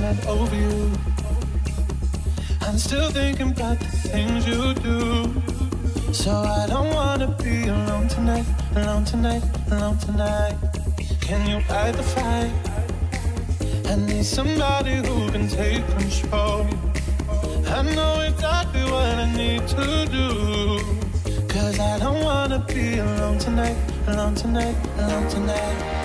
Not over you. I'm still thinking about the things you do. So I don't wanna be alone tonight, alone tonight, alone tonight. Can you fight the fight? I need somebody who can take control. I know exactly what I need to do. Cause I don't wanna be alone tonight, alone tonight, alone tonight.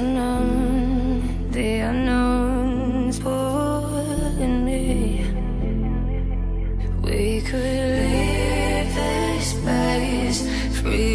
Unknown, the unknown's pulling me. We could leave this place free.